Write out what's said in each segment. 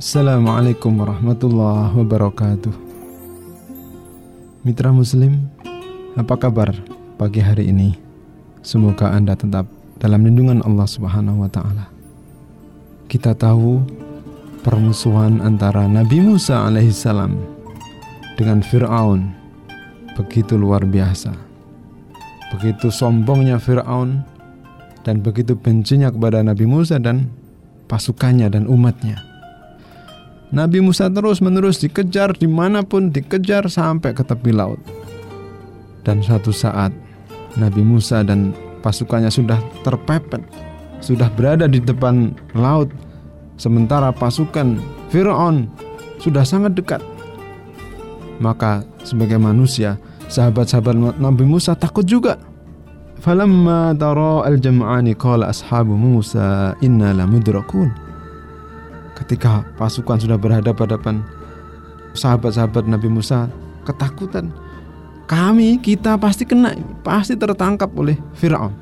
Assalamualaikum warahmatullahi wabarakatuh. Mitra Muslim, apa kabar pagi hari ini? Semoga Anda tetap dalam lindungan Allah Subhanahu wa taala. Kita tahu permusuhan antara Nabi Musa alaihissalam dengan Firaun begitu luar biasa. Begitu sombongnya Firaun dan begitu bencinya kepada Nabi Musa dan pasukannya dan umatnya. Nabi Musa terus-menerus dikejar di mana pun dikejar sampai ke tepi laut. Dan suatu saat Nabi Musa dan pasukannya sudah terpepet, sudah berada di depan laut, sementara pasukan Firaun sudah sangat dekat. Maka sebagai manusia, sahabat-sahabat Nabi Musa takut juga. Falamma tara al-jam'ani qala ashabu Musa inna lamudrakun ketika pasukan sudah berhadapan-hadapan sahabat-sahabat Nabi Musa ketakutan. Kami kita pasti kena pasti tertangkap oleh Firaun.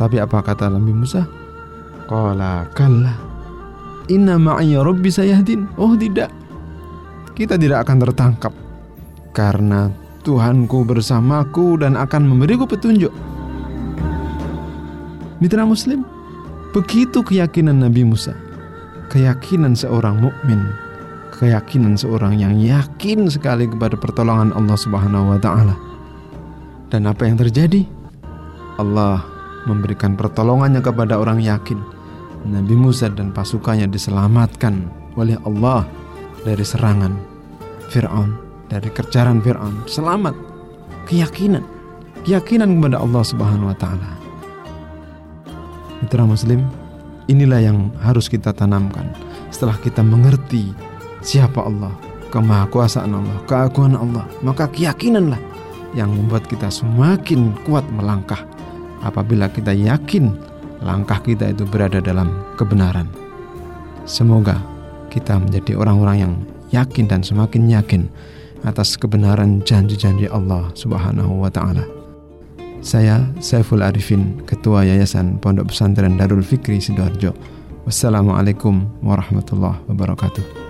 Tapi apa kata Nabi Musa? Qala kalla inna ma'iyya rabbi sayahdin. Oh tidak. Kita tidak akan tertangkap karena Tuhanku bersamaku dan akan memberiku petunjuk. Mitra Muslim begitu keyakinan Nabi Musa keyakinan seorang mukmin, keyakinan seorang yang yakin sekali kepada pertolongan Allah Subhanahu wa taala. Dan apa yang terjadi? Allah memberikan pertolongannya kepada orang yakin. Nabi Musa dan pasukannya diselamatkan oleh Allah dari serangan Fir'aun, dari kejaran Fir'aun. Selamat. Keyakinan. Keyakinan kepada Allah Subhanahu wa taala. Mitra Muslim, Inilah yang harus kita tanamkan setelah kita mengerti siapa Allah, kemahakuasaan Allah, keagungan Allah, maka keyakinanlah yang membuat kita semakin kuat melangkah apabila kita yakin langkah kita itu berada dalam kebenaran. Semoga kita menjadi orang-orang yang yakin dan semakin yakin atas kebenaran janji-janji Allah Subhanahu wa taala. Saya Saiful Arifin, Ketua Yayasan Pondok Pesantren Darul Fikri Sidoarjo. Wassalamualaikum warahmatullahi wabarakatuh.